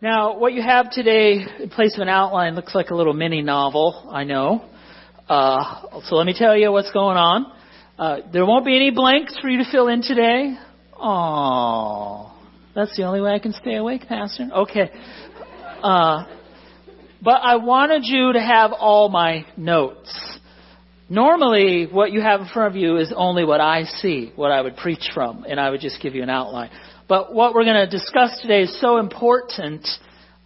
Now, what you have today in place of an outline looks like a little mini novel, I know. Uh, so let me tell you what's going on. Uh, there won't be any blanks for you to fill in today. Oh, that's the only way I can stay awake, Pastor. Okay. Uh, but I wanted you to have all my notes. Normally, what you have in front of you is only what I see, what I would preach from, and I would just give you an outline. But what we're going to discuss today is so important,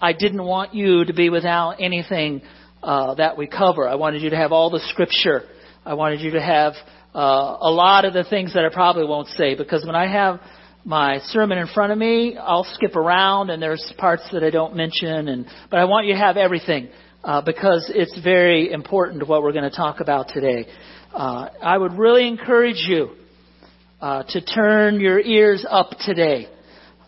I didn't want you to be without anything uh, that we cover. I wanted you to have all the scripture. I wanted you to have uh, a lot of the things that I probably won't say, because when I have my sermon in front of me, I'll skip around and there's parts that I don't mention, and but I want you to have everything uh, because it's very important what we're going to talk about today. Uh, I would really encourage you uh, to turn your ears up today.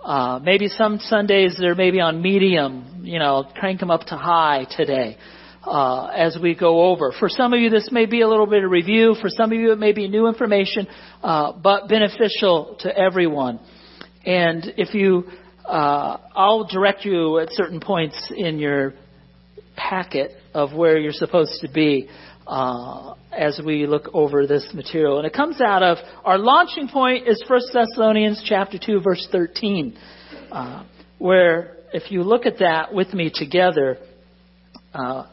Uh, maybe some Sundays they're maybe on medium, you know, crank them up to high today. Uh, as we go over. For some of you, this may be a little bit of review. For some of you, it may be new information, uh, but beneficial to everyone. And if you, uh, I'll direct you at certain points in your packet of where you're supposed to be uh, as we look over this material. And it comes out of our launching point is 1 Thessalonians chapter 2 verse 13, uh, where if you look at that with me together, uh,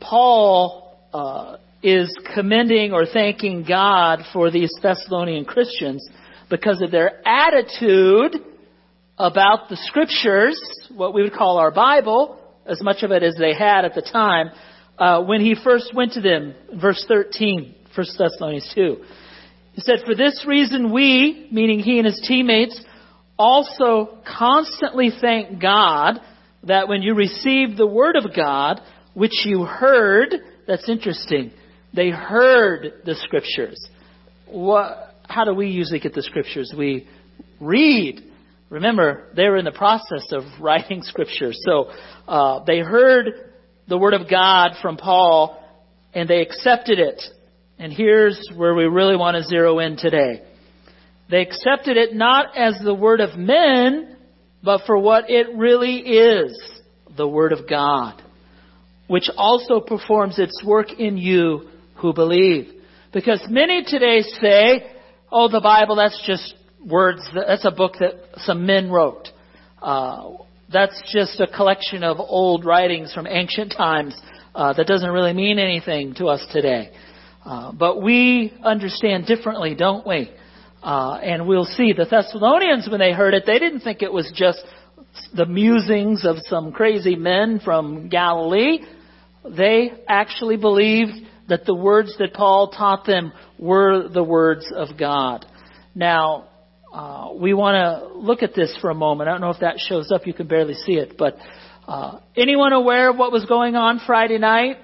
Paul uh, is commending or thanking God for these Thessalonian Christians because of their attitude about the scriptures, what we would call our Bible, as much of it as they had at the time, uh, when he first went to them, verse 13, 1 Thessalonians 2. He said, For this reason we, meaning he and his teammates, also constantly thank God that when you received the word of God, which you heard, that's interesting. They heard the scriptures. What, how do we usually get the scriptures? We read. Remember, they were in the process of writing scriptures. So uh, they heard the Word of God from Paul and they accepted it. And here's where we really want to zero in today. They accepted it not as the Word of men, but for what it really is, the Word of God, which also performs its work in you who believe. Because many today say, oh, the Bible, that's just words, that's a book that some men wrote. Uh, that's just a collection of old writings from ancient times uh, that doesn't really mean anything to us today. Uh, but we understand differently, don't we? Uh, and we'll see the Thessalonians, when they heard it, they didn't think it was just the musings of some crazy men from Galilee. They actually believed that the words that Paul taught them were the words of God. Now, uh, we want to look at this for a moment. I don't know if that shows up. You can barely see it. But uh, anyone aware of what was going on Friday night?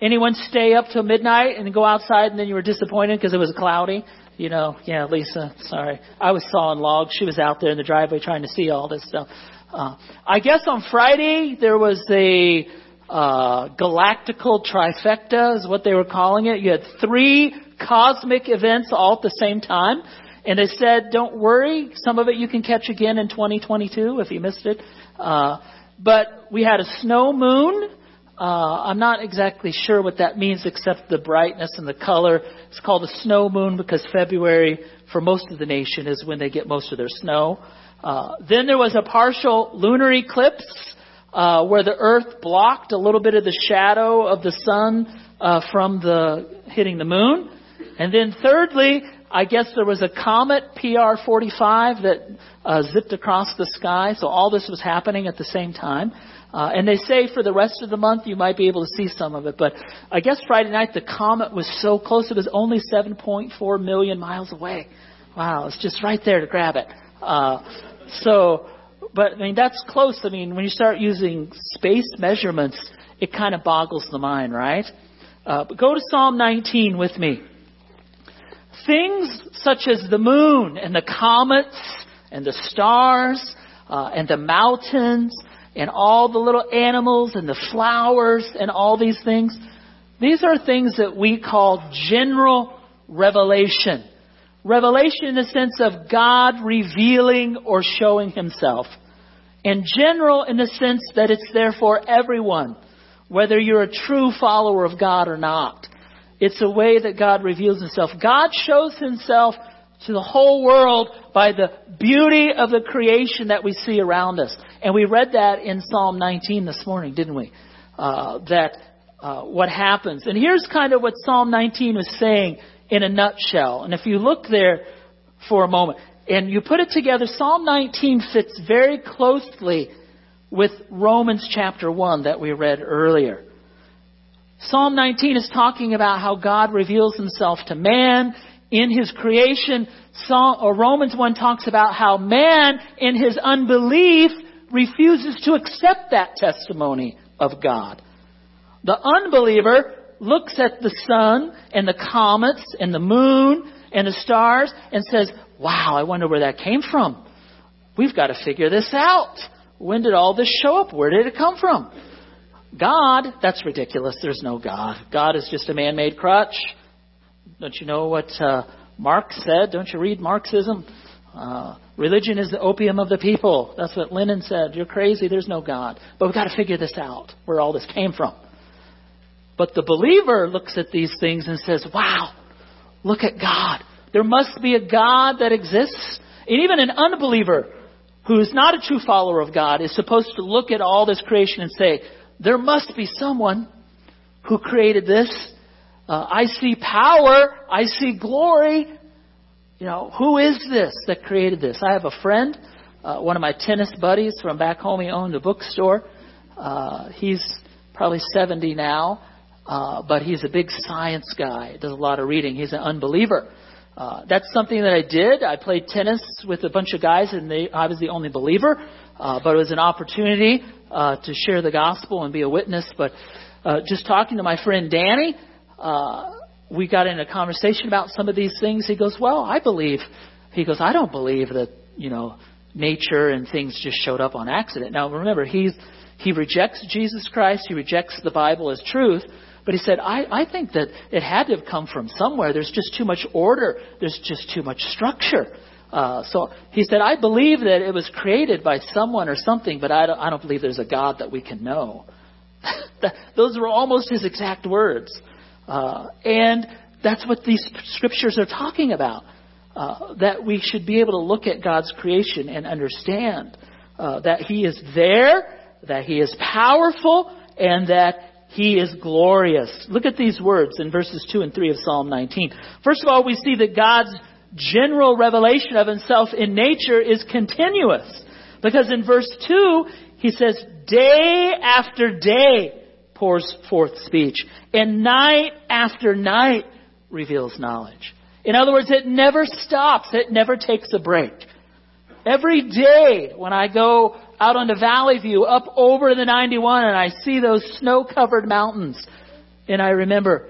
Anyone stay up till midnight and go outside and then you were disappointed because it was cloudy? You know, yeah, Lisa, sorry. I was sawing logs. She was out there in the driveway trying to see all this stuff. Uh, I guess on Friday there was a uh, galactical trifecta is what they were calling it. You had three cosmic events all at the same time. And they said, don't worry, some of it you can catch again in 2022 if you missed it. Uh, but we had a snow moon. Uh, I'm not exactly sure what that means except the brightness and the color. It's called a snow moon because February for most of the nation is when they get most of their snow. Uh, then there was a partial lunar eclipse uh, where the Earth blocked a little bit of the shadow of the sun uh, from the hitting the moon. And then thirdly, I guess there was a comet PR45 that uh, zipped across the sky, so all this was happening at the same time. Uh, and they say for the rest of the month you might be able to see some of it, but I guess Friday night the comet was so close it was only 7.4 million miles away. Wow, it's just right there to grab it. Uh, so, but I mean that's close. I mean when you start using space measurements, it kind of boggles the mind, right? Uh, but go to Psalm 19 with me things such as the moon and the comets and the stars uh, and the mountains and all the little animals and the flowers and all these things, these are things that we call general revelation. Revelation in the sense of God revealing or showing himself. and general in the sense that it's there for everyone, whether you're a true follower of God or not. It's a way that God reveals himself. God shows himself to the whole world by the beauty of the creation that we see around us. And we read that in Psalm 19 this morning, didn't we? Uh, that uh, what happens. And here's kind of what Psalm 19 is saying in a nutshell. And if you look there for a moment and you put it together, Psalm 19 fits very closely with Romans chapter 1 that we read earlier. Psalm 19 is talking about how God reveals himself to man in his creation. Psalm, or Romans 1 talks about how man in his unbelief refuses to accept that testimony of God. The unbeliever looks at the sun and the comets and the moon and the stars and says, wow, I wonder where that came from. We've got to figure this out. When did all this show up? Where did it come from? God, that's ridiculous. There's no God. God is just a man-made crutch. Don't you know what uh, Marx said? Don't you read Marxism? Uh, religion is the opium of the people. That's what Lenin said. You're crazy. There's no God. But we've got to figure this out, where all this came from. But the believer looks at these things and says, wow, look at God. There must be a God that exists. And even an unbeliever who is not a true follower of God is supposed to look at all this creation and say, there must be someone who created this. Uh, I see power. I see glory. You know, who is this that created this? I have a friend, uh, one of my tennis buddies from back home. He owned a bookstore. Uh, he's probably 70 now, uh, but he's a big science guy. Does a lot of reading. He's an unbeliever. Uh, that's something that I did. I played tennis with a bunch of guys, and they, I was the only believer. Uh, but it was an opportunity uh, to share the gospel and be a witness. But uh, just talking to my friend Danny, uh, we got in a conversation about some of these things. He goes, "Well, I believe." He goes, "I don't believe that you know nature and things just showed up on accident." Now, remember, he's he rejects Jesus Christ. He rejects the Bible as truth. But he said, I, I think that it had to have come from somewhere. There's just too much order. There's just too much structure. Uh, so he said, I believe that it was created by someone or something, but I don't, I don't believe there's a God that we can know. Those were almost his exact words. Uh, and that's what these scriptures are talking about. Uh, that we should be able to look at God's creation and understand uh, that He is there, that He is powerful, and that he is glorious. Look at these words in verses 2 and 3 of Psalm 19. First of all, we see that God's general revelation of himself in nature is continuous. Because in verse 2, he says, day after day pours forth speech, and night after night reveals knowledge. In other words, it never stops. It never takes a break. Every day when I go out onto Valley View, up over the 91, and I see those snow-covered mountains. And I remember,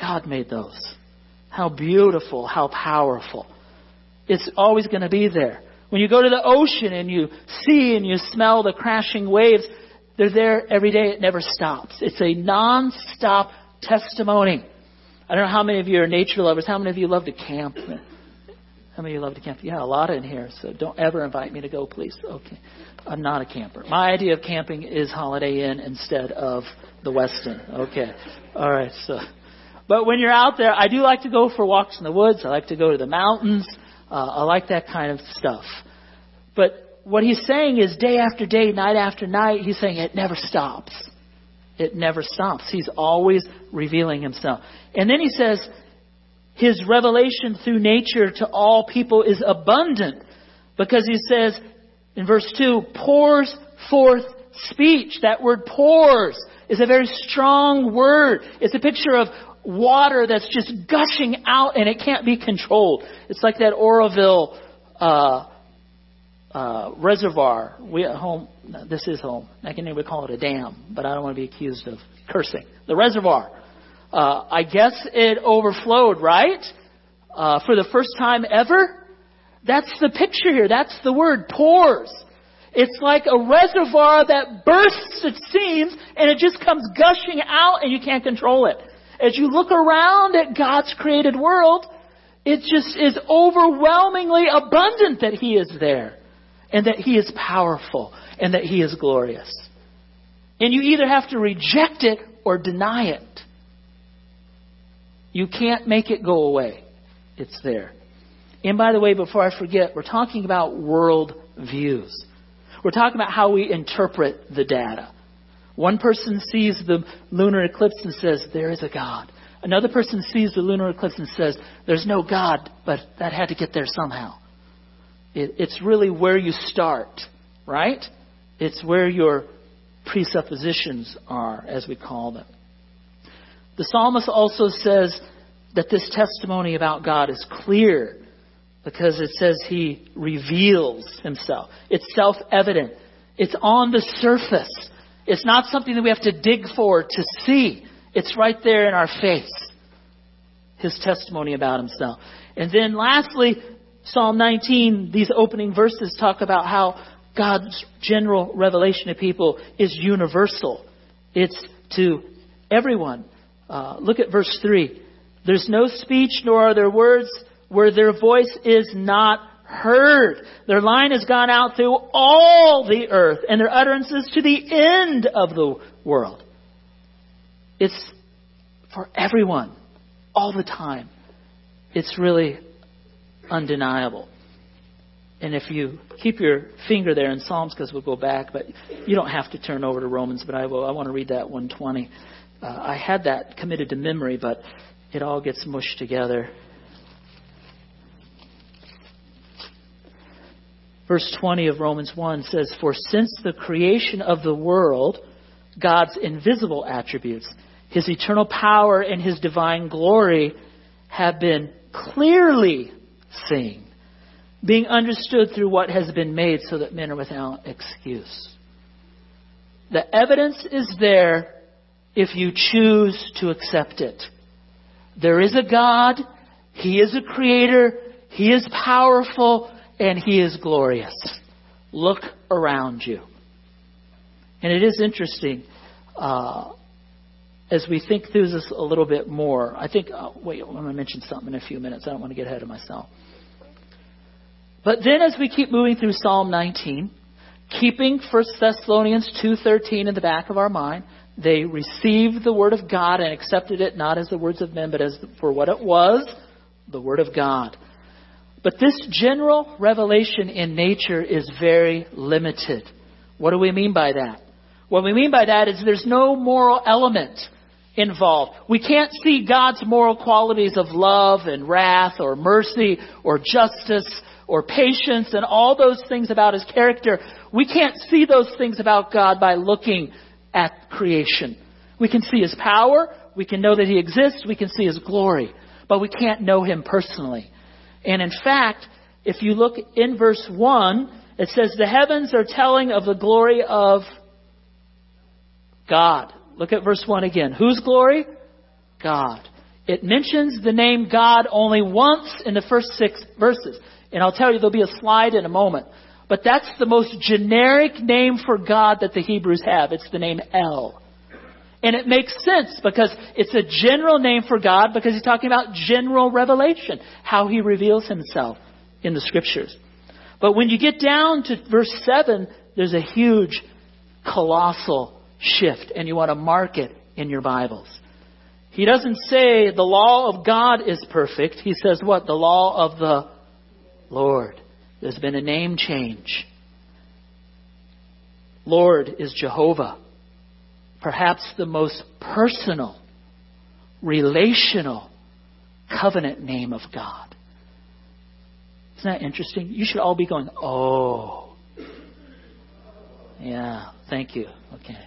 God made those. How beautiful, how powerful. It's always going to be there. When you go to the ocean and you see and you smell the crashing waves, they're there every day. It never stops. It's a non-stop testimony. I don't know how many of you are nature lovers. How many of you love to camp? How many of you love to camp? Yeah, a lot in here. So don't ever invite me to go, please. Okay. I'm not a camper. My idea of camping is Holiday Inn instead of the Westin. Okay. All right. So, but when you're out there, I do like to go for walks in the woods. I like to go to the mountains. Uh, I like that kind of stuff. But what he's saying is day after day, night after night, he's saying it never stops. It never stops. He's always revealing himself. And then he says, his revelation through nature to all people is abundant because he says in verse 2, pours forth speech. That word pours is a very strong word. It's a picture of water that's just gushing out and it can't be controlled. It's like that Oroville uh, uh, reservoir. We at home, this is home. I can even call it a dam, but I don't want to be accused of cursing. The reservoir. Uh, I guess it overflowed, right? Uh, for the first time ever. That's the picture here. That's the word, pours. It's like a reservoir that bursts at seams and it just comes gushing out and you can't control it. As you look around at God's created world, it just is overwhelmingly abundant that He is there and that He is powerful and that He is glorious. And you either have to reject it or deny it. You can't make it go away. It's there. And by the way, before I forget, we're talking about world views. We're talking about how we interpret the data. One person sees the lunar eclipse and says, There is a God. Another person sees the lunar eclipse and says, There's no God, but that had to get there somehow. It, it's really where you start, right? It's where your presuppositions are, as we call them. The psalmist also says that this testimony about God is clear because it says he reveals himself. It's self evident, it's on the surface. It's not something that we have to dig for to see. It's right there in our face. His testimony about himself. And then lastly, Psalm 19, these opening verses talk about how God's general revelation to people is universal. It's to everyone. Uh, look at verse 3. There's no speech nor are there words where their voice is not heard. Their line has gone out through all the earth and their utterances to the end of the world. It's for everyone, all the time. It's really undeniable. And if you keep your finger there in Psalms, because we'll go back, but you don't have to turn over to Romans, but I will. I want to read that 120. Uh, I had that committed to memory, but it all gets mushed together. Verse 20 of Romans 1 says, For since the creation of the world, God's invisible attributes, his eternal power and his divine glory have been clearly seen, being understood through what has been made so that men are without excuse. The evidence is there if you choose to accept it. There is a God, He is a creator, He is powerful, and He is glorious. Look around you. And it is interesting. Uh, as we think through this a little bit more, I think, uh, wait, I'm going to mention something in a few minutes. I don't want to get ahead of myself. But then as we keep moving through Psalm 19, keeping 1 Thessalonians 2.13 in the back of our mind, they received the word of God and accepted it not as the words of men, but as for what it was, the word of God. But this general revelation in nature is very limited. What do we mean by that? What we mean by that is there's no moral element involved. We can't see God's moral qualities of love and wrath or mercy or justice or patience and all those things about his character. We can't see those things about God by looking at creation. We can see his power, we can know that he exists, we can see his glory, but we can't know him personally. And in fact, if you look in verse 1, it says, The heavens are telling of the glory of God. Look at verse 1 again. Whose glory? God. It mentions the name God only once in the first six verses. And I'll tell you, there'll be a slide in a moment. But that's the most generic name for God that the Hebrews have. It's the name El. And it makes sense because it's a general name for God because he's talking about general revelation, how he reveals himself in the scriptures. But when you get down to verse 7, there's a huge, colossal shift, and you want to mark it in your Bibles. He doesn't say the law of God is perfect. He says what? The law of the Lord. There's been a name change. Lord is Jehovah perhaps the most personal, relational covenant name of God. Isn't that interesting? You should all be going, oh. Yeah, thank you. Okay.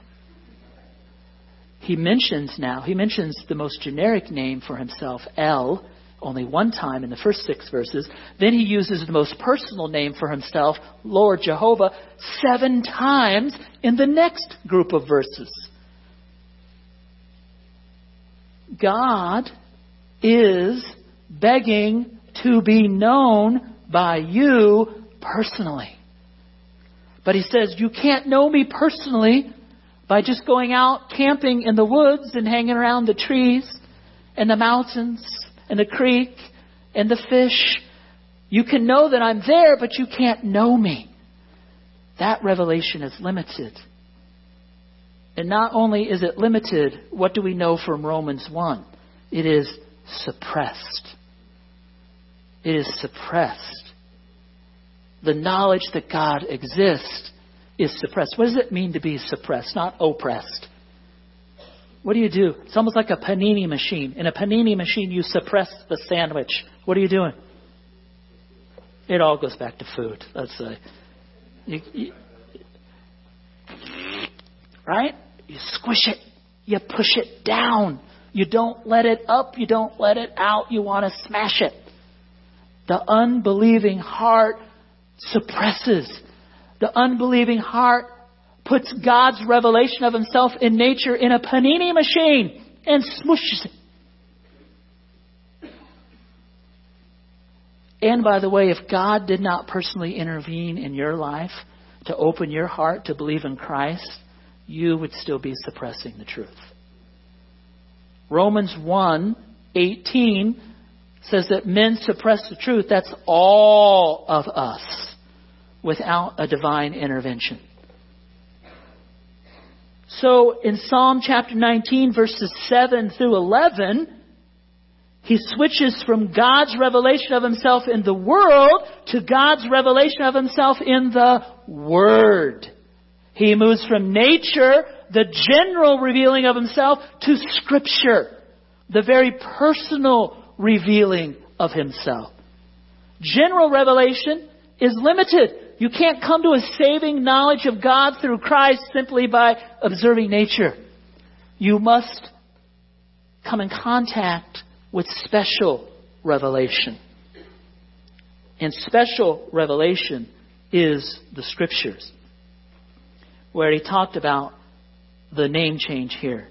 He mentions now, he mentions the most generic name for himself, El, only one time in the first six verses. Then he uses the most personal name for himself, Lord Jehovah, seven times in the next group of verses. God is begging to be known by you personally. But he says, You can't know me personally by just going out camping in the woods and hanging around the trees and the mountains and the creek and the fish. You can know that I'm there, but you can't know me. that revelation is limited. And not only is it limited, what do we know from Romans 1? It is suppressed. It is suppressed. The knowledge that God exists is suppressed. What does it mean to be suppressed, not oppressed? What do you do? It's almost like a panini machine. In a panini machine, you suppress the sandwich. What are you doing? It all goes back to food. Let's say. You, you, right? You squish it. You push it down. You don't let it up. You don't let it out. You want to smash it. The unbelieving heart suppresses. The unbelieving heart puts God's revelation of himself in nature in a panini machine and smooshes it. And by the way, if God did not personally intervene in your life to open your heart to believe in Christ, you would still be suppressing the truth. Romans 1 18 says that men suppress the truth. That's all of us without a divine intervention. So in Psalm chapter 19, verses 7 through 11, he switches from God's revelation of himself in the world to God's revelation of himself in the Word. He moves from nature, the general revealing of himself, to Scripture, the very personal revealing of himself. General revelation is limited. You can't come to a saving knowledge of God through Christ simply by observing nature. You must come in contact with special revelation. And special revelation is the scriptures, where he talked about the name change here.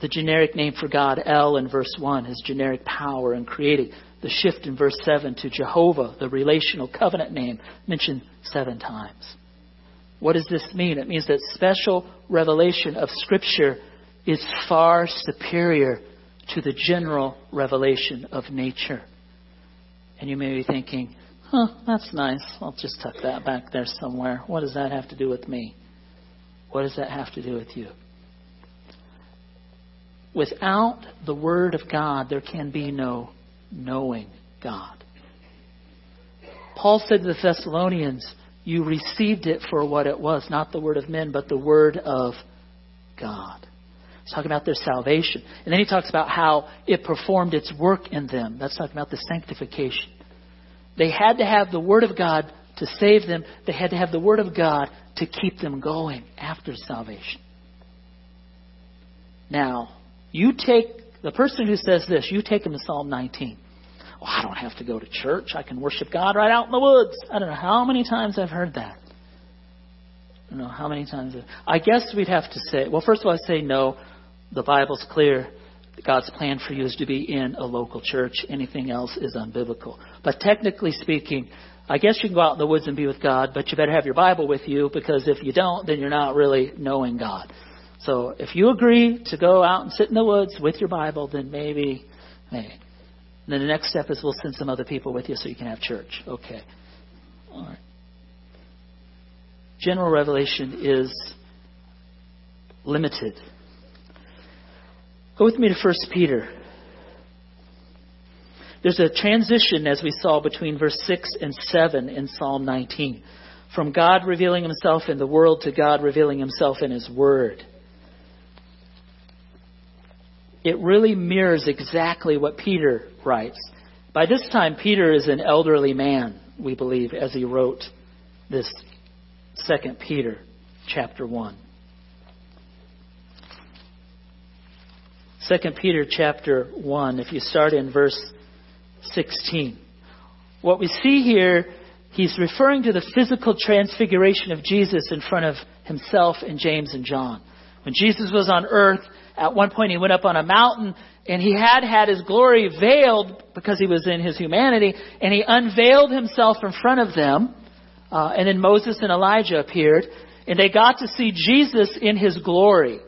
The generic name for God, El, in verse 1, his generic power in creating. The shift in verse 7 to Jehovah, the relational covenant name, mentioned seven times. What does this mean? It means that special revelation of Scripture is far superior to the general revelation of nature. And you may be thinking, huh, that's nice. I'll just tuck that back there somewhere. What does that have to do with me? What does that have to do with you? Without the Word of God, there can be no knowing God. Paul said to the Thessalonians, You received it for what it was, not the Word of men, but the Word of God. He's talking about their salvation. And then he talks about how it performed its work in them. That's talking about the sanctification. They had to have the Word of God to save them, they had to have the Word of God to keep them going after salvation. Now, you take the person who says this, you take him to Psalm 19. Well, I don't have to go to church. I can worship God right out in the woods. I don't know how many times I've heard that. I don't know how many times. I guess we'd have to say, well, first of all, I say no the Bible's clear. God's plan for you is to be in a local church. Anything else is unbiblical. But technically speaking, I guess you can go out in the woods and be with God, but you better have your Bible with you because if you don't, then you're not really knowing God. So if you agree to go out and sit in the woods with your Bible, then maybe, maybe. And then the next step is we'll send some other people with you so you can have church. Okay. All right. General revelation is limited. Go with me to 1 Peter. There's a transition, as we saw, between verse 6 and 7 in Psalm 19. From God revealing himself in the world to God revealing himself in his word. It really mirrors exactly what Peter writes. By this time, Peter is an elderly man, we believe, as he wrote this 2 Peter chapter 1. 2 Peter chapter 1, if you start in verse 16. What we see here, he's referring to the physical transfiguration of Jesus in front of himself and James and John. When Jesus was on earth, at one point he went up on a mountain and he had had his glory veiled because he was in his humanity and he unveiled himself in front of them. Uh, and then Moses and Elijah appeared and they got to see Jesus in his glory.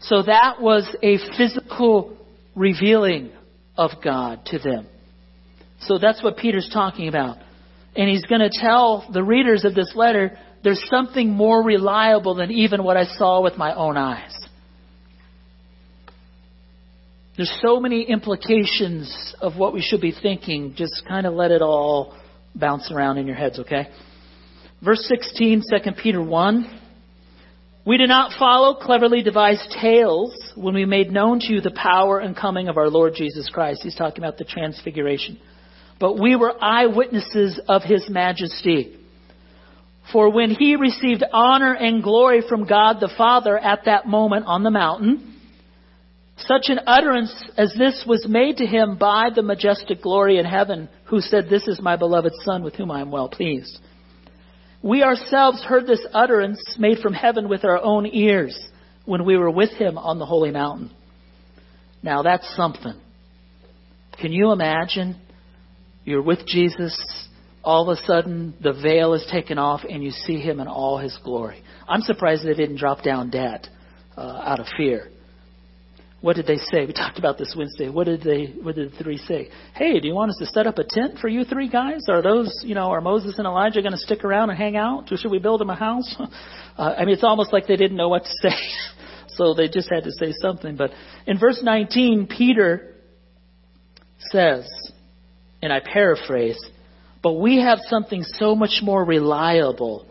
So that was a physical revealing of God to them. So that's what Peter's talking about. And he's going to tell the readers of this letter, there's something more reliable than even what I saw with my own eyes. There's so many implications of what we should be thinking. Just kind of let it all bounce around in your heads, okay? Verse 16, 2 Peter 1. We did not follow cleverly devised tales when we made known to you the power and coming of our Lord Jesus Christ. He's talking about the transfiguration. But we were eyewitnesses of his majesty. For when he received honor and glory from God the Father at that moment on the mountain, such an utterance as this was made to him by the majestic glory in heaven, who said, This is my beloved Son with whom I am well pleased. We ourselves heard this utterance made from heaven with our own ears when we were with him on the holy mountain. Now that's something. Can you imagine? You're with Jesus, all of a sudden the veil is taken off and you see him in all his glory. I'm surprised they didn't drop down dead uh, out of fear what did they say? We talked about this Wednesday. What did they? What did the three say? Hey, do you want us to set up a tent for you three guys? Are those, you know, are Moses and Elijah going to stick around and hang out? Or should we build them a house? Uh, I mean, it's almost like they didn't know what to say, so they just had to say something. But in verse 19, Peter says, and I paraphrase, but we have something so much more reliable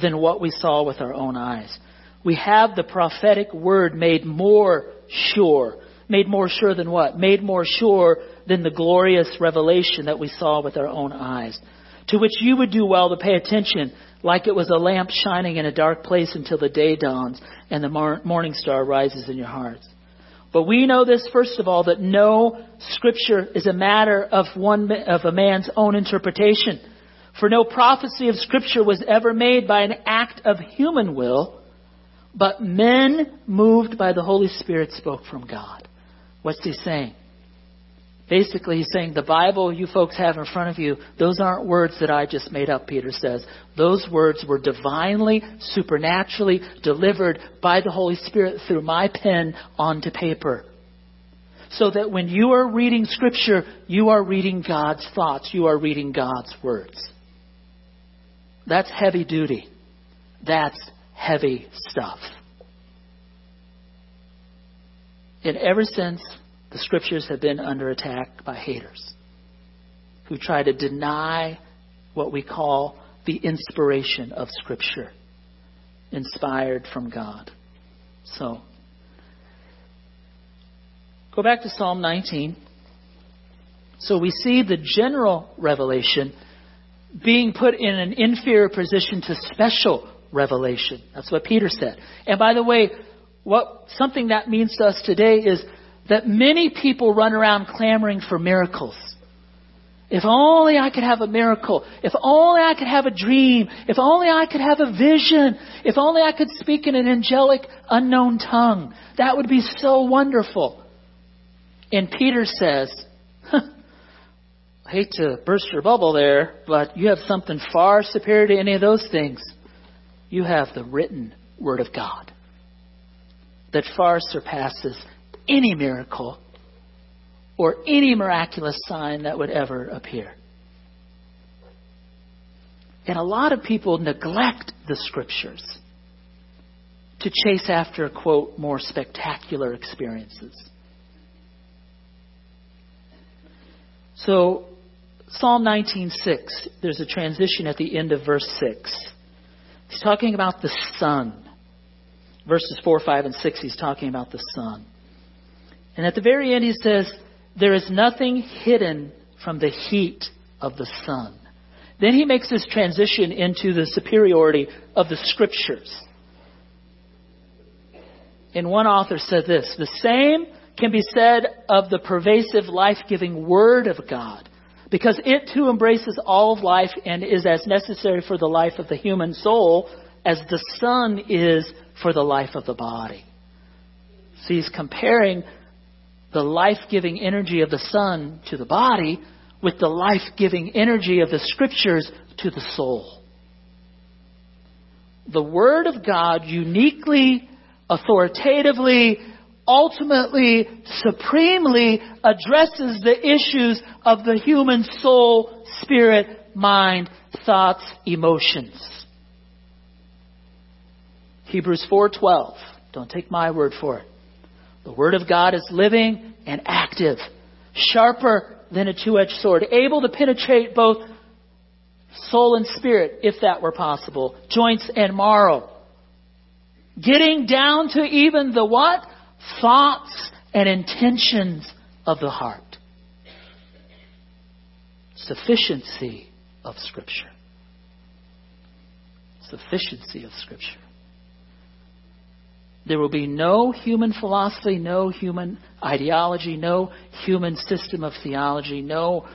than what we saw with our own eyes. We have the prophetic word made more sure. Made more sure than what? Made more sure than the glorious revelation that we saw with our own eyes. To which you would do well to pay attention, like it was a lamp shining in a dark place until the day dawns and the morning star rises in your hearts. But we know this first of all that no scripture is a matter of one of a man's own interpretation. For no prophecy of scripture was ever made by an act of human will, but men moved by the Holy Spirit spoke from God. What's he saying? Basically, he's saying the Bible you folks have in front of you, those aren't words that I just made up, Peter says. Those words were divinely, supernaturally delivered by the Holy Spirit through my pen onto paper. So that when you are reading Scripture, you are reading God's thoughts, you are reading God's words. That's heavy duty. That's heavy stuff. And ever since, the scriptures have been under attack by haters who try to deny what we call the inspiration of Scripture, inspired from God. So, go back to Psalm 19. So we see the general revelation being put in an inferior position to special revelation. That's what Peter said. And by the way, what something that means to us today is that many people run around clamoring for miracles. If only I could have a miracle. If only I could have a dream. If only I could have a vision. If only I could speak in an angelic unknown tongue. That would be so wonderful. And Peter says, I hate to burst your bubble there, but you have something far superior to any of those things you have the written Word of God that far surpasses any miracle or any miraculous sign that would ever appear. And a lot of people neglect the scriptures to chase after, quote, more spectacular experiences. So, Psalm 19:6, there's a transition at the end of verse 6. He's talking about the sun. Verses 4, 5, and 6, he's talking about the sun. And at the very end, he says, There is nothing hidden from the heat of the sun. Then he makes this transition into the superiority of the scriptures. And one author said this The same can be said of the pervasive, life giving Word of God because it too embraces all of life and is as necessary for the life of the human soul as the sun is for the life of the body. So he's comparing the life giving energy of the sun to the body with the life giving energy of the scriptures to the soul. The Word of God uniquely, authoritatively, ultimately, supremely addresses the issues of the human soul, spirit, mind, thoughts, emotions. Hebrews 4:12. Don't take my word for it. The word of God is living and active, sharper than a two-edged sword, able to penetrate both soul and spirit, if that were possible, joints and marrow. Getting down to even the what? Thoughts and intentions of the heart. Sufficiency of Scripture. Sufficiency of Scripture. There will be no human philosophy, no human ideology, no human system of theology, no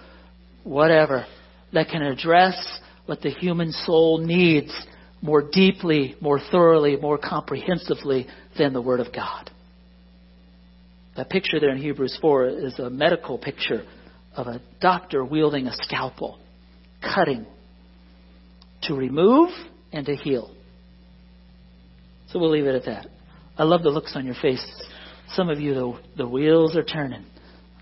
whatever that can address what the human soul needs more deeply, more thoroughly, more comprehensively than the Word of God. That picture there in Hebrews 4 is a medical picture of a doctor wielding a scalpel, cutting to remove and to heal. So we'll leave it at that. I love the looks on your faces. Some of you, the, the wheels are turning.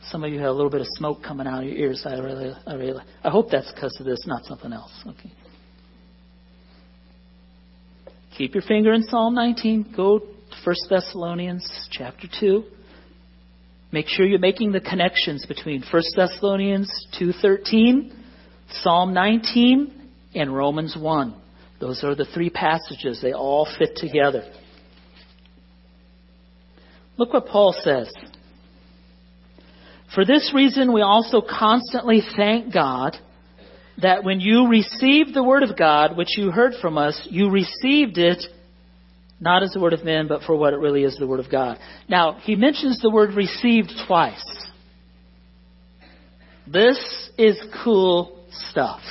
Some of you have a little bit of smoke coming out of your ears. I really, I really, I hope that's because of this, not something else. Okay. Keep your finger in Psalm 19. Go to 1 Thessalonians chapter 2. Make sure you're making the connections between 1 Thessalonians 2:13, Psalm 19, and Romans 1. Those are the three passages. They all fit together. Look what Paul says. For this reason, we also constantly thank God that when you received the Word of God, which you heard from us, you received it not as the Word of men, but for what it really is the Word of God. Now, he mentions the word received twice. This is cool stuff.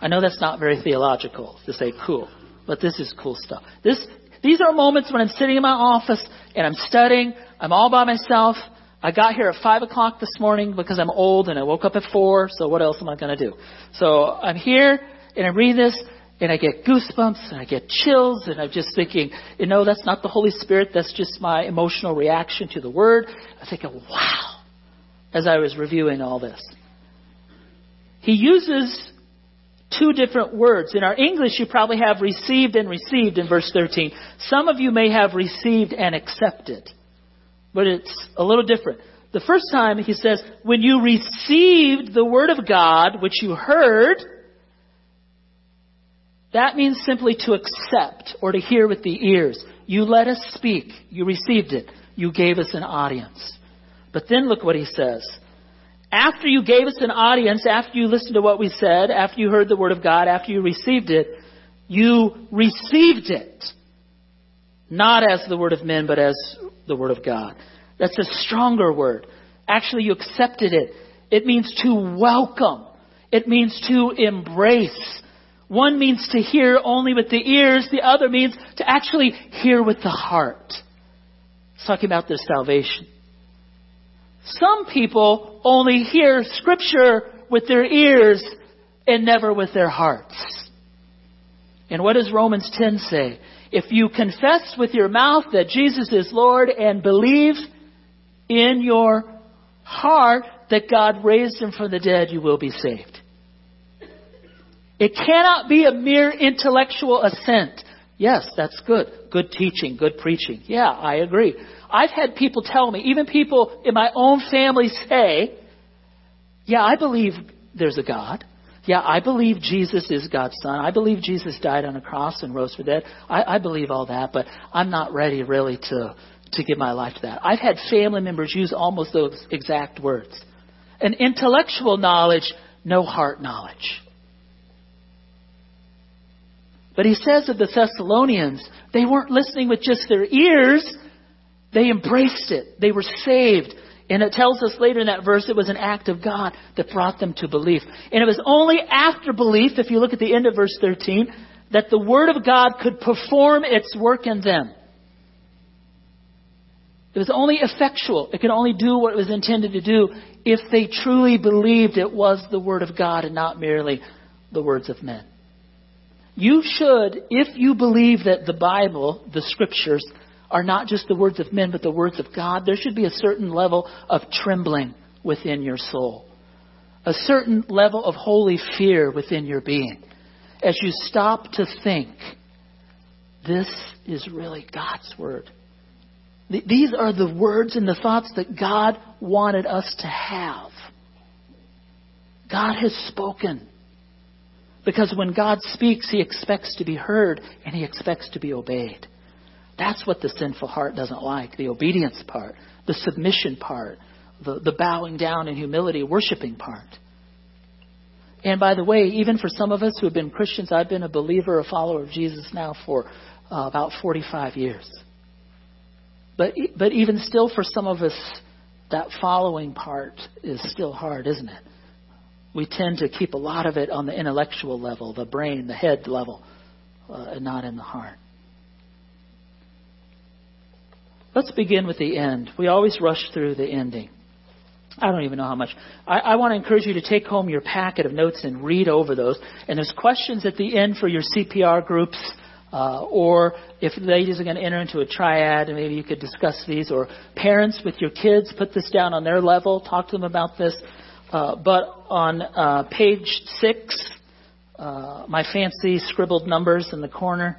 I know that's not very theological to say cool, but this is cool stuff. This, these are moments when I'm sitting in my office and I'm studying. I'm all by myself. I got here at five o'clock this morning because I'm old and I woke up at four. So what else am I going to do? So I'm here and I read this and I get goosebumps and I get chills and I'm just thinking, you know, that's not the Holy Spirit. That's just my emotional reaction to the Word. I'm thinking, wow, as I was reviewing all this. He uses two different words. In our English, you probably have received and received in verse 13. Some of you may have received and accepted but it's a little different. The first time he says, when you received the word of God, which you heard, that means simply to accept or to hear with the ears. You let us speak. You received it. You gave us an audience. But then look what he says. After you gave us an audience, after you listened to what we said, after you heard the word of God, after you received it, you received it. Not as the word of men, but as the Word of God. That's a stronger word. Actually, you accepted it. It means to welcome. It means to embrace. One means to hear only with the ears. The other means to actually hear with the heart. It's talking about their salvation. Some people only hear Scripture with their ears and never with their hearts. And what does Romans 10 say? If you confess with your mouth that Jesus is Lord and believe in your heart that God raised him from the dead, you will be saved. It cannot be a mere intellectual assent. Yes, that's good. Good teaching, good preaching. Yeah, I agree. I've had people tell me, even people in my own family say, yeah, I believe there's a God. Yeah, I believe Jesus is God's Son. I believe Jesus died on a cross and rose for dead. I, I believe all that, but I'm not ready really to, to give my life to that. I've had family members use almost those exact words. An intellectual knowledge, no heart knowledge. But he says of the Thessalonians, they weren't listening with just their ears, they embraced it. They were saved. And it tells us later in that verse it was an act of God that brought them to belief. And it was only after belief, if you look at the end of verse 13, that the Word of God could perform its work in them. It was only effectual. It could only do what it was intended to do if they truly believed it was the Word of God and not merely the words of men. You should, if you believe that the Bible, the Scriptures, are not just the words of men, but the words of God, there should be a certain level of trembling within your soul, a certain level of holy fear within your being. as you stop to think, this is really God's Word. These are the words and the thoughts that God wanted us to have. God has spoken. Because when God speaks, He expects to be heard and He expects to be obeyed. That's what the sinful heart doesn't like the obedience part, the submission part, the, the bowing down in humility, worshiping part. And by the way, even for some of us who have been Christians, I've been a believer, a follower of Jesus now for uh, about 45 years. But, but even still, for some of us, that following part is still hard, isn't it? We tend to keep a lot of it on the intellectual level, the brain, the head level, uh, and not in the heart. Let's begin with the end. We always rush through the ending. I don't even know how much. I, I, want to encourage you to take home your packet of notes and read over those. And there's questions at the end for your CPR groups. Uh, or if ladies are going to enter into a triad, and maybe you could discuss these. Or parents with your kids, put this down on their level. Talk to them about this. Uh, but on uh, page six, uh, my fancy scribbled numbers in the corner,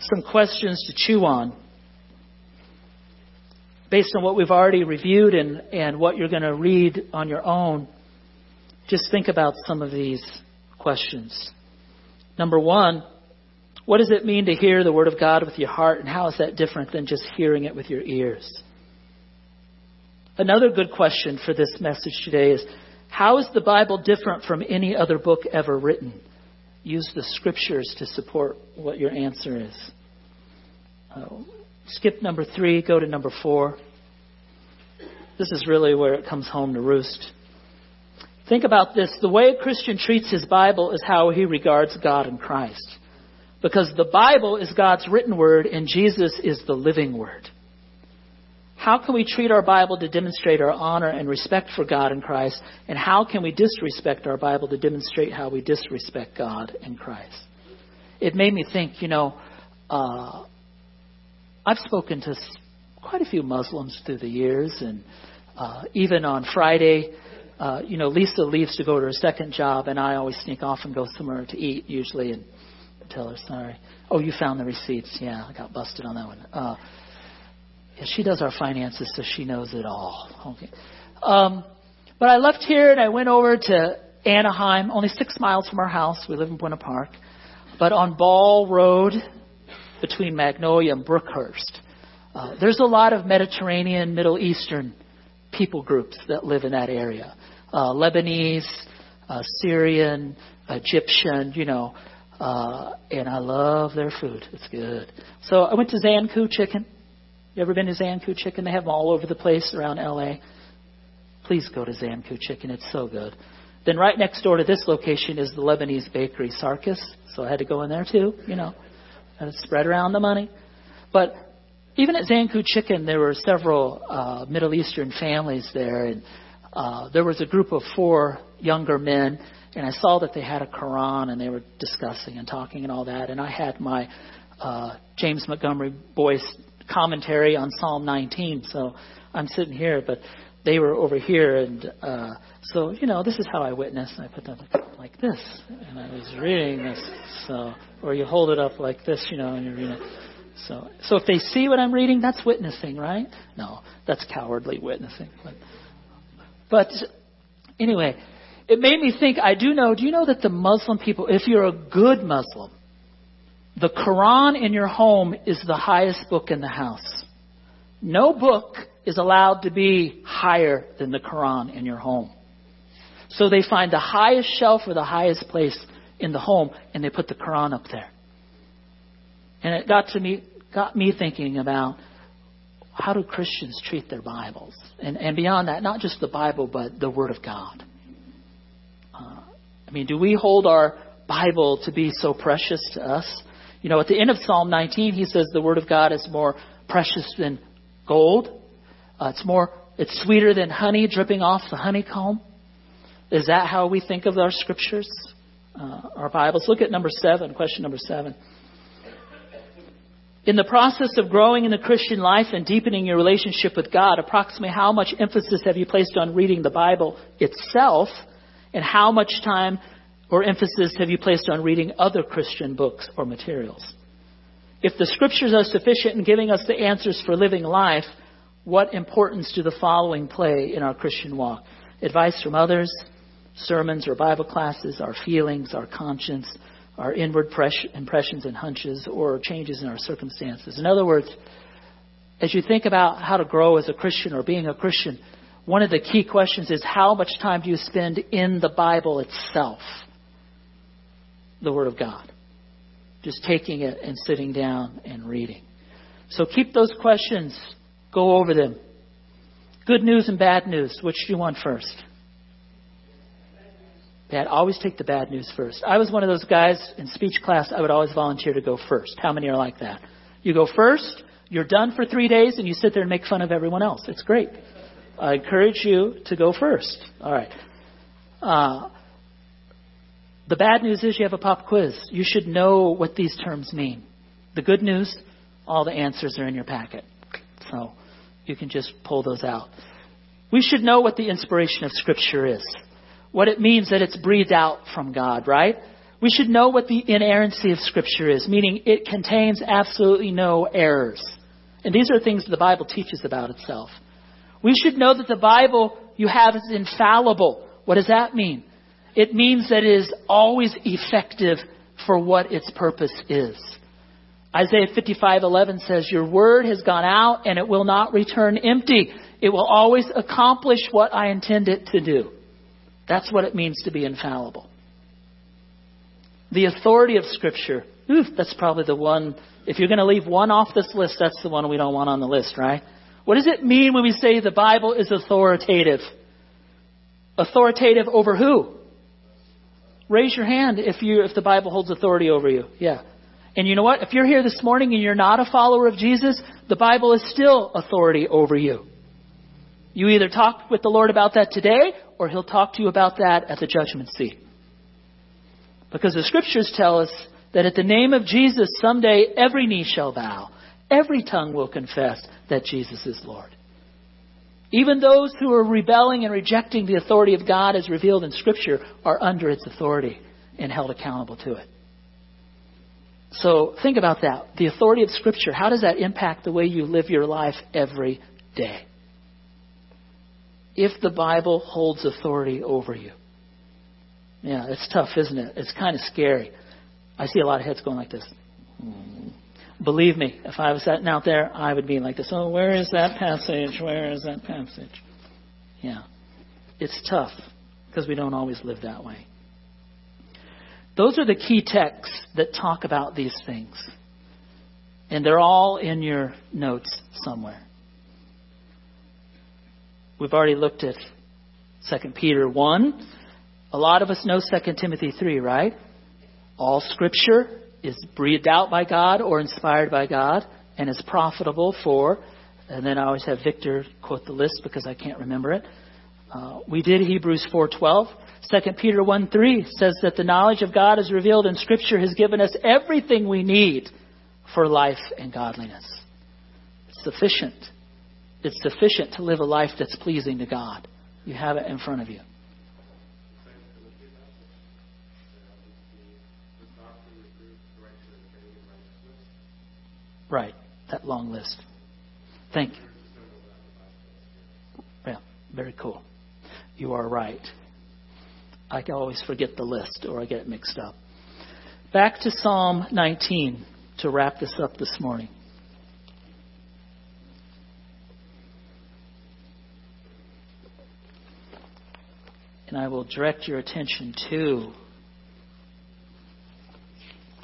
some questions to chew on based on what we've already reviewed and, and what you're going to read on your own, just think about some of these questions. Number one, what does it mean to hear the Word of God with your heart, and how is that different than just hearing it with your ears? Another good question for this message today is how is the Bible different from any other book ever written? Use the scriptures to support what your answer is. Uh, skip number three, go to number four. This is really where it comes home to roost. Think about this. The way a Christian treats his Bible is how he regards God and Christ. Because the Bible is God's written word and Jesus is the living word. How can we treat our Bible to demonstrate our honor and respect for God and Christ? And how can we disrespect our Bible to demonstrate how we disrespect God and Christ? It made me think, you know, uh, I've spoken to quite a few Muslims through the years, and uh, even on Friday, uh, you know, Lisa leaves to go to her second job, and I always sneak off and go somewhere to eat usually, and tell her sorry. Oh, you found the receipts? Yeah, I got busted on that one. Uh, yeah, she does our finances, so she knows it all. Okay. Um, but I left here and I went over to Anaheim, only six miles from our house. We live in Buena Park. But on Ball Road, between Magnolia and Brookhurst, uh, there's a lot of Mediterranean, Middle Eastern people groups that live in that area. Uh, Lebanese, uh, Syrian, Egyptian, you know, uh, and I love their food. It's good. So I went to Zankou Chicken. You ever been to Zankou Chicken? They have them all over the place around LA. Please go to Zankou Chicken. It's so good. Then right next door to this location is the Lebanese bakery, Sarkis. So I had to go in there too, you know, and spread around the money. But even at Zankou Chicken, there were several uh, Middle Eastern families there, and uh, there was a group of four younger men, and I saw that they had a Quran, and they were discussing and talking and all that. And I had my uh, James Montgomery Boice commentary on Psalm 19. So I'm sitting here, but they were over here, and uh, so you know, this is how I witness. I put them like this, and I was reading this. So, or you hold it up like this, you know, and you're reading. So, so if they see what I'm reading, that's witnessing, right? No, that's cowardly witnessing. But, but anyway, it made me think. I do know. Do you know that the Muslim people, if you're a good Muslim, the Quran in your home is the highest book in the house. No book is allowed to be higher than the Quran in your home. So they find the highest shelf or the highest place in the home and they put the Quran up there. And it got to me got me thinking about how do Christians treat their Bibles? And, and beyond that, not just the Bible, but the Word of God. Uh, I mean, do we hold our Bible to be so precious to us you know, at the end of Psalm 19, he says the Word of God is more precious than gold. Uh, it's more, it's sweeter than honey dripping off the honeycomb. Is that how we think of our scriptures, uh, our Bibles? Look at number seven, question number seven. In the process of growing in the Christian life and deepening your relationship with God, approximately how much emphasis have you placed on reading the Bible itself, and how much time or emphasis have you placed on reading other Christian books or materials? If the scriptures are sufficient in giving us the answers for living life, what importance do the following play in our Christian walk? Advice from others, sermons or Bible classes, our feelings, our conscience, our inward impressions and hunches, or changes in our circumstances. In other words, as you think about how to grow as a Christian or being a Christian, one of the key questions is how much time do you spend in the Bible itself? The Word of God. Just taking it and sitting down and reading. So keep those questions. Go over them. Good news and bad news. Which do you want first? Bad. Always take the bad news first. I was one of those guys in speech class, I would always volunteer to go first. How many are like that? You go first, you're done for three days, and you sit there and make fun of everyone else. It's great. I encourage you to go first. All right. Uh, the bad news is you have a pop quiz. You should know what these terms mean. The good news, all the answers are in your packet. So you can just pull those out. We should know what the inspiration of Scripture is. What it means that it's breathed out from God, right? We should know what the inerrancy of Scripture is, meaning it contains absolutely no errors. And these are things the Bible teaches about itself. We should know that the Bible you have is infallible. What does that mean? It means that it is always effective for what its purpose is. Isaiah 55:11 says, "Your word has gone out and it will not return empty. It will always accomplish what I intend it to do." That's what it means to be infallible. The authority of scripture. Ooh, that's probably the one if you're going to leave one off this list, that's the one we don't want on the list, right? What does it mean when we say the Bible is authoritative? Authoritative over who? Raise your hand if you if the Bible holds authority over you. Yeah. And you know what? If you're here this morning and you're not a follower of Jesus, the Bible is still authority over you. You either talk with the Lord about that today or he'll talk to you about that at the judgment seat. Because the scriptures tell us that at the name of Jesus someday every knee shall bow, every tongue will confess that Jesus is Lord. Even those who are rebelling and rejecting the authority of God as revealed in Scripture are under its authority and held accountable to it. So think about that. The authority of Scripture, how does that impact the way you live your life every day? If the Bible holds authority over you. Yeah, it's tough, isn't it? It's kind of scary. I see a lot of heads going like this. Believe me, if I was sitting out there, I would be like this. Oh, where is that passage? Where is that passage? Yeah. It's tough because we don't always live that way. Those are the key texts that talk about these things. And they're all in your notes somewhere. We've already looked at 2 Peter 1. A lot of us know 2 Timothy 3, right? All scripture is breathed out by God or inspired by God and is profitable for, and then I always have Victor quote the list because I can't remember it. Uh, we did Hebrews 4:12. 2 Peter 1:3 says that the knowledge of God is revealed in Scripture has given us everything we need for life and godliness. It's sufficient. It's sufficient to live a life that's pleasing to God. You have it in front of you. Right, that long list. Thank you. Yeah, very cool. You are right. I can always forget the list or I get it mixed up. Back to Psalm 19 to wrap this up this morning. And I will direct your attention to,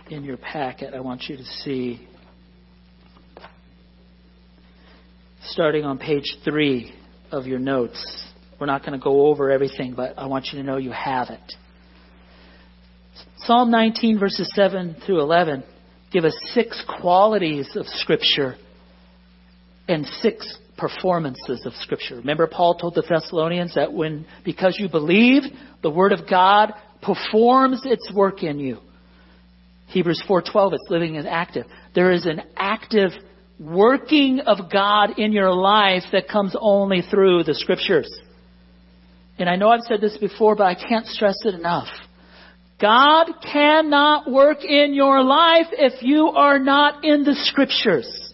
in your packet, I want you to see starting on page three of your notes. We're not going to go over everything, but I want you to know you have it. Psalm 19, verses 7 through 11, give us six qualities of Scripture and six performances of Scripture. Remember, Paul told the Thessalonians that when, because you believe, the Word of God performs its work in you. Hebrews 4:12 it's living and active. There is an active working of God in your life that comes only through the scriptures. And I know I've said this before, but I can't stress it enough. God cannot work in your life if you are not in the scriptures.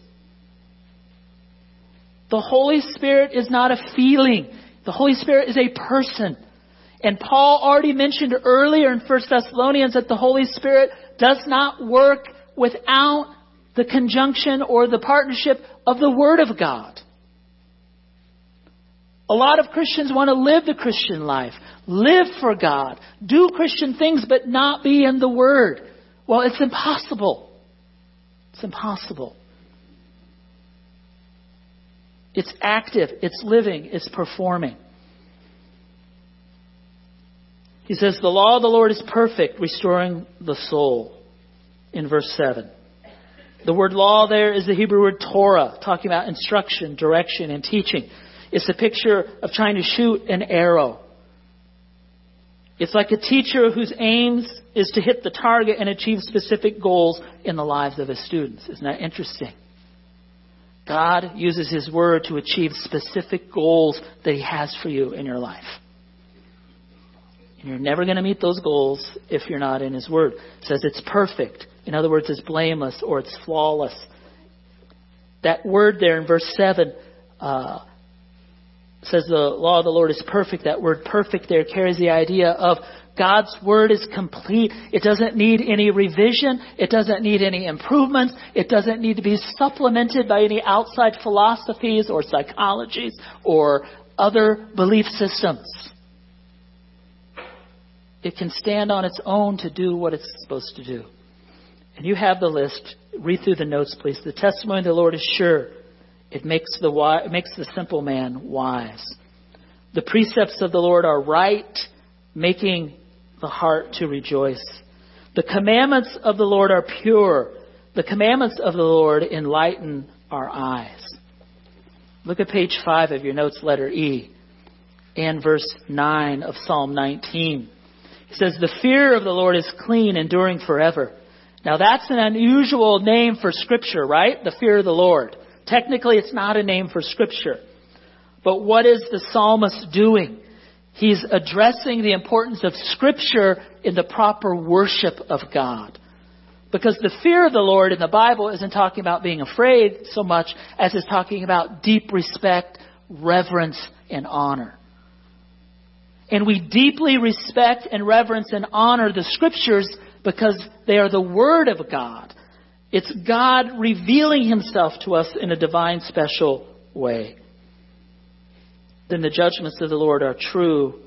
The Holy Spirit is not a feeling. The Holy Spirit is a person. And Paul already mentioned earlier in 1 Thessalonians that the Holy Spirit does not work without the conjunction or the partnership of the Word of God. A lot of Christians want to live the Christian life, live for God, do Christian things, but not be in the Word. Well, it's impossible. It's impossible. It's active, it's living, it's performing. He says, The law of the Lord is perfect, restoring the soul, in verse 7. The word law there is the Hebrew word Torah, talking about instruction, direction, and teaching. It's a picture of trying to shoot an arrow. It's like a teacher whose aim is to hit the target and achieve specific goals in the lives of his students. Isn't that interesting? God uses His Word to achieve specific goals that He has for you in your life. And you're never going to meet those goals if you're not in His Word. It says it's perfect. In other words, it's blameless or it's flawless. That word there in verse 7 uh, says the law of the Lord is perfect. That word perfect there carries the idea of God's Word is complete. It doesn't need any revision. It doesn't need any improvements. It doesn't need to be supplemented by any outside philosophies or psychologies or other belief systems. It can stand on its own to do what it's supposed to do. And you have the list. Read through the notes, please. The testimony of the Lord is sure. It makes the, it makes the simple man wise. The precepts of the Lord are right, making the heart to rejoice. The commandments of the Lord are pure. The commandments of the Lord enlighten our eyes. Look at page 5 of your notes, letter E, and verse 9 of Psalm 19. He says, The fear of the Lord is clean, enduring forever. Now that's an unusual name for Scripture, right? The fear of the Lord. Technically, it's not a name for Scripture. But what is the psalmist doing? He's addressing the importance of Scripture in the proper worship of God. Because the fear of the Lord in the Bible isn't talking about being afraid so much as it's talking about deep respect, reverence, and honor. And we deeply respect and reverence and honor the Scriptures because they are the Word of God. It's God revealing Himself to us in a divine, special way then the judgments of the Lord are true.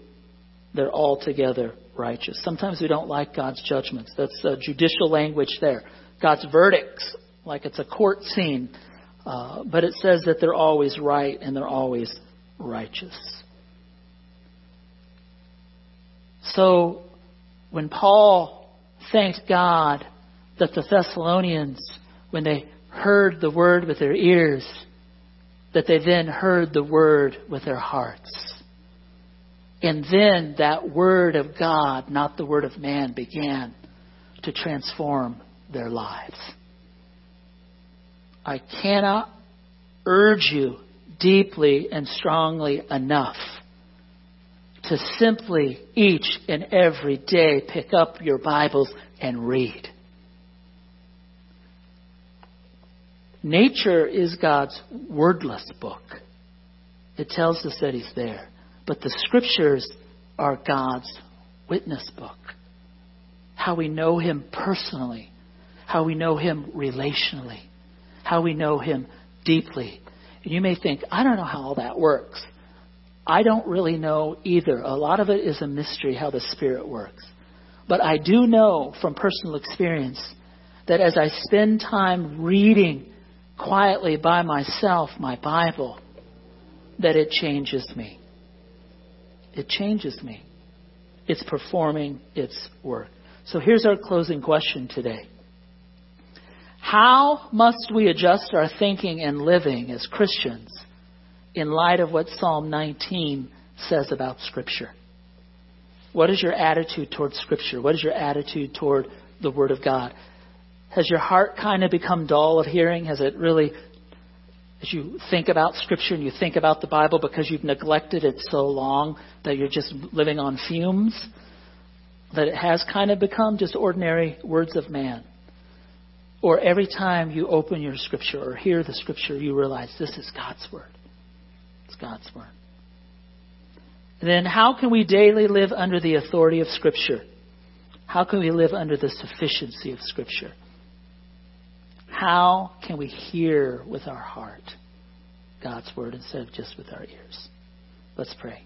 They're altogether righteous. Sometimes we don't like God's judgments. That's judicial language there. God's verdicts, like it's a court scene. Uh, but it says that they're always right and they're always righteous. So when Paul thanked God that the Thessalonians, when they heard the word with their ears, that they then heard the word with their hearts. And then that word of God, not the word of man, began to transform their lives. I cannot urge you deeply and strongly enough to simply each and every day pick up your Bibles and read. Nature is God's wordless book. It tells us that He's there. But the scriptures are God's witness book. How we know Him personally, how we know Him relationally, how we know Him deeply. And you may think, I don't know how all that works. I don't really know either. A lot of it is a mystery how the Spirit works. But I do know from personal experience that as I spend time reading quietly by myself my Bible that it changes me. It changes me. It's performing its work. So here's our closing question today. How must we adjust our thinking and living as Christians in light of what Psalm 19 says about Scripture? What is your attitude toward Scripture? What is your attitude toward the Word of God? Has your heart kind of become dull of hearing? Has it really, as you think about Scripture and you think about the Bible because you've neglected it so long that you're just living on fumes? that it has kind of become just ordinary words of man. Or every time you open your scripture or hear the scripture, you realize this is God's word. It's God's word. Then how can we daily live under the authority of scripture? How can we live under the sufficiency of scripture? How can we hear with our heart God's word instead of just with our ears? Let's pray.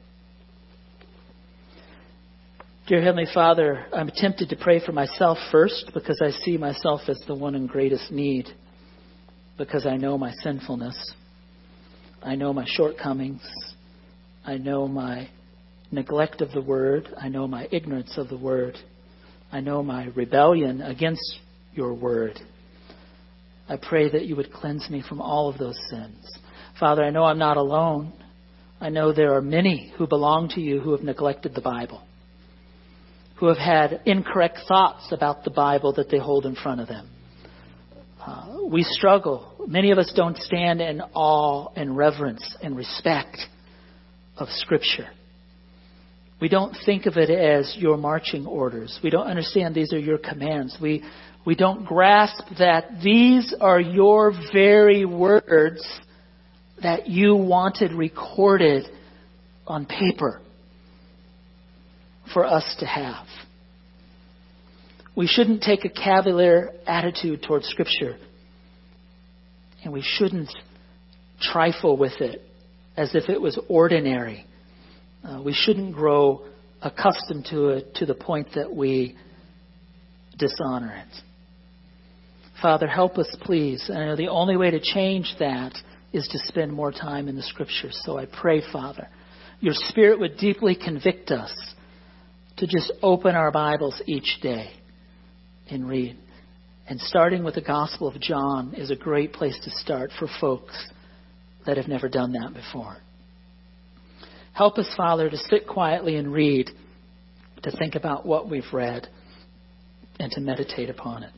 Dear Heavenly Father, I'm tempted to pray for myself first because I see myself as the one in greatest need, because I know my sinfulness. I know my shortcomings. I know my neglect of the Word. I know my ignorance of the Word. I know my rebellion against your Word. I pray that you would cleanse me from all of those sins. Father, I know I'm not alone. I know there are many who belong to you who have neglected the Bible who have had incorrect thoughts about the Bible that they hold in front of them. Uh, we struggle. Many of us don't stand in awe and reverence and respect of Scripture. We don't think of it as your marching orders. We don't understand these are your commands. We, we don't grasp that these are your very words that you wanted recorded on paper for us to have. We shouldn't take a cavalier attitude towards Scripture. And we shouldn't trifle with it as if it was ordinary. Uh, we shouldn't grow accustomed to it to the point that we dishonor it. Father, help us, please. And I know the only way to change that is to spend more time in the Scriptures. So I pray, Father, your Spirit would deeply convict us to just open our Bibles each day and read. And starting with the Gospel of John is a great place to start for folks that have never done that before. Help us, Father, to sit quietly and read, to think about what we've read, and to meditate upon it.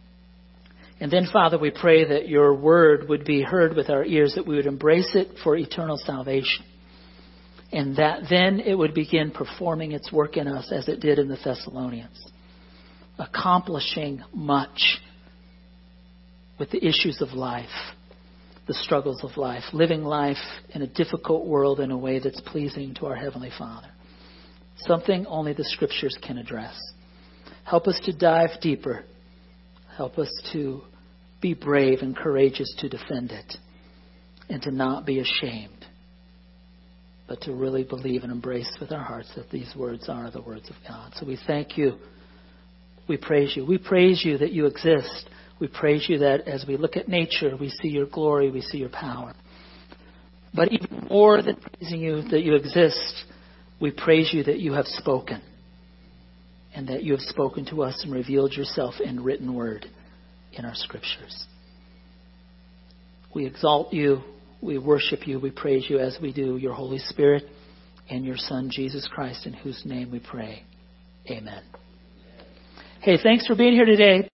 And then, Father, we pray that your word would be heard with our ears, that we would embrace it for eternal salvation and that then it would begin performing its work in us as it did in the Thessalonians, accomplishing much with the issues of life, the struggles of life, living life in a difficult world in a way that's pleasing to our Heavenly Father. Something only the Scriptures can address. Help us to dive deeper. Help us to be brave and courageous to defend it and to not be ashamed but to really believe and embrace with our hearts that these words are the words of God. So we thank you. We praise you. We praise you that you exist. We praise you that as we look at nature, we see your glory, we see your power. But even more than praising you that you exist, we praise you that you have spoken and that you have spoken to us and revealed yourself in written word in our scriptures. We exalt you. We worship you. We praise you as we do your Holy Spirit and your Son, Jesus Christ, in whose name we pray. Amen. Hey, thanks for being here today.